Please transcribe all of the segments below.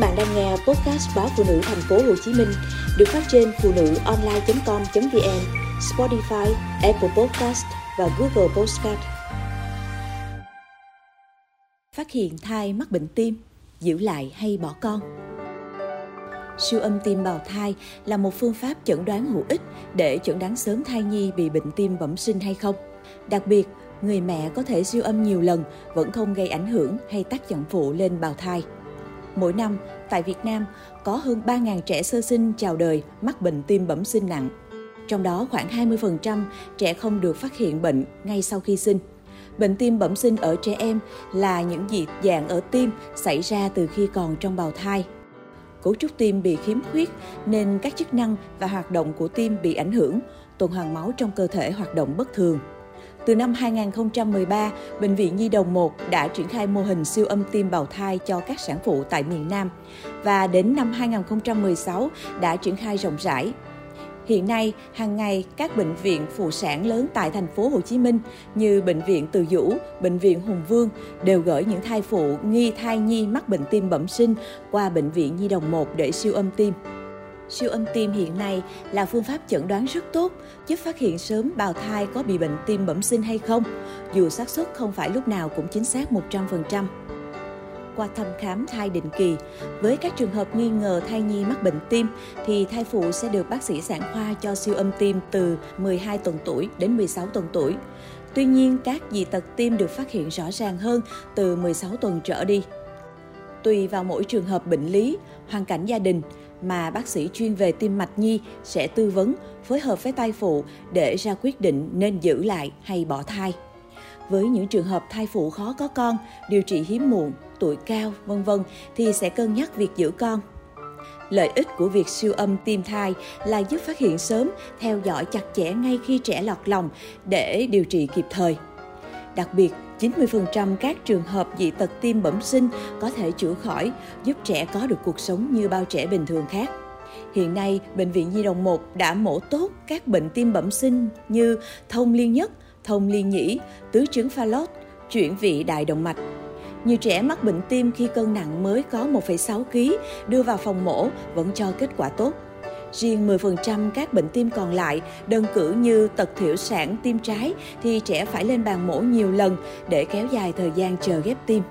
bạn đang nghe podcast báo phụ nữ thành phố Hồ Chí Minh được phát trên phụ nữ online.com.vn, Spotify, Apple Podcast và Google Podcast. Phát hiện thai mắc bệnh tim, giữ lại hay bỏ con? Siêu âm tim bào thai là một phương pháp chẩn đoán hữu ích để chẩn đoán sớm thai nhi bị bệnh tim bẩm sinh hay không. Đặc biệt, người mẹ có thể siêu âm nhiều lần vẫn không gây ảnh hưởng hay tác dụng phụ lên bào thai. Mỗi năm, tại Việt Nam, có hơn 3.000 trẻ sơ sinh chào đời mắc bệnh tim bẩm sinh nặng. Trong đó khoảng 20% trẻ không được phát hiện bệnh ngay sau khi sinh. Bệnh tim bẩm sinh ở trẻ em là những dị dạng ở tim xảy ra từ khi còn trong bào thai. Cấu trúc tim bị khiếm khuyết nên các chức năng và hoạt động của tim bị ảnh hưởng, tuần hoàn máu trong cơ thể hoạt động bất thường. Từ năm 2013, Bệnh viện Nhi Đồng 1 đã triển khai mô hình siêu âm tim bào thai cho các sản phụ tại miền Nam và đến năm 2016 đã triển khai rộng rãi. Hiện nay, hàng ngày các bệnh viện phụ sản lớn tại thành phố Hồ Chí Minh như bệnh viện Từ Dũ, bệnh viện Hùng Vương đều gửi những thai phụ nghi thai nhi mắc bệnh tim bẩm sinh qua bệnh viện Nhi Đồng 1 để siêu âm tim. Siêu âm tim hiện nay là phương pháp chẩn đoán rất tốt, giúp phát hiện sớm bào thai có bị bệnh tim bẩm sinh hay không, dù xác suất không phải lúc nào cũng chính xác 100%. Qua thăm khám thai định kỳ, với các trường hợp nghi ngờ thai nhi mắc bệnh tim thì thai phụ sẽ được bác sĩ sản khoa cho siêu âm tim từ 12 tuần tuổi đến 16 tuần tuổi. Tuy nhiên, các dị tật tim được phát hiện rõ ràng hơn từ 16 tuần trở đi. Tùy vào mỗi trường hợp bệnh lý, hoàn cảnh gia đình, mà bác sĩ chuyên về tim mạch nhi sẽ tư vấn, phối hợp với thai phụ để ra quyết định nên giữ lại hay bỏ thai. Với những trường hợp thai phụ khó có con, điều trị hiếm muộn, tuổi cao, vân vân thì sẽ cân nhắc việc giữ con. Lợi ích của việc siêu âm tim thai là giúp phát hiện sớm, theo dõi chặt chẽ ngay khi trẻ lọt lòng để điều trị kịp thời. Đặc biệt, 90% các trường hợp dị tật tim bẩm sinh có thể chữa khỏi, giúp trẻ có được cuộc sống như bao trẻ bình thường khác. Hiện nay, Bệnh viện Nhi đồng 1 đã mổ tốt các bệnh tim bẩm sinh như thông liên nhất, thông liên nhĩ, tứ chứng pha lót, chuyển vị đại động mạch. Nhiều trẻ mắc bệnh tim khi cân nặng mới có 1,6 kg đưa vào phòng mổ vẫn cho kết quả tốt. Riêng 10% các bệnh tim còn lại, đơn cử như tật thiểu sản tim trái thì trẻ phải lên bàn mổ nhiều lần để kéo dài thời gian chờ ghép tim.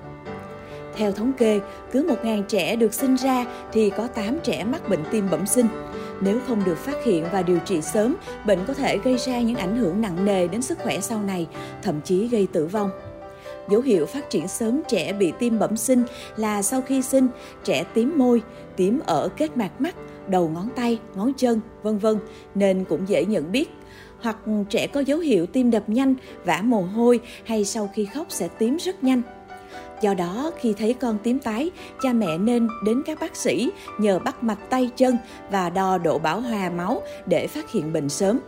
Theo thống kê, cứ 1.000 trẻ được sinh ra thì có 8 trẻ mắc bệnh tim bẩm sinh. Nếu không được phát hiện và điều trị sớm, bệnh có thể gây ra những ảnh hưởng nặng nề đến sức khỏe sau này, thậm chí gây tử vong. Dấu hiệu phát triển sớm trẻ bị tim bẩm sinh là sau khi sinh, trẻ tím môi, tím ở kết mạc mắt, đầu ngón tay, ngón chân, vân vân nên cũng dễ nhận biết. Hoặc trẻ có dấu hiệu tim đập nhanh, vã mồ hôi hay sau khi khóc sẽ tím rất nhanh. Do đó, khi thấy con tím tái, cha mẹ nên đến các bác sĩ nhờ bắt mạch tay chân và đo độ bão hòa máu để phát hiện bệnh sớm.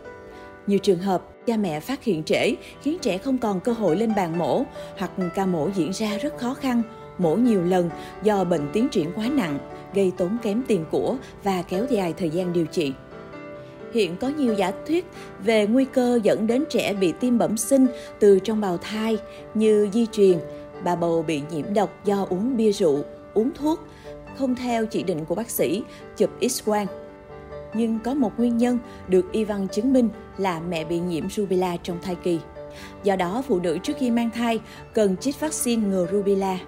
Nhiều trường hợp, cha mẹ phát hiện trễ khiến trẻ không còn cơ hội lên bàn mổ hoặc ca mổ diễn ra rất khó khăn, mổ nhiều lần do bệnh tiến triển quá nặng, gây tốn kém tiền của và kéo dài thời gian điều trị. Hiện có nhiều giả thuyết về nguy cơ dẫn đến trẻ bị tim bẩm sinh từ trong bào thai như di truyền, bà bầu bị nhiễm độc do uống bia rượu, uống thuốc, không theo chỉ định của bác sĩ, chụp x-quang. Nhưng có một nguyên nhân được y văn chứng minh là mẹ bị nhiễm rubella trong thai kỳ. Do đó, phụ nữ trước khi mang thai cần chích vaccine ngừa rubella.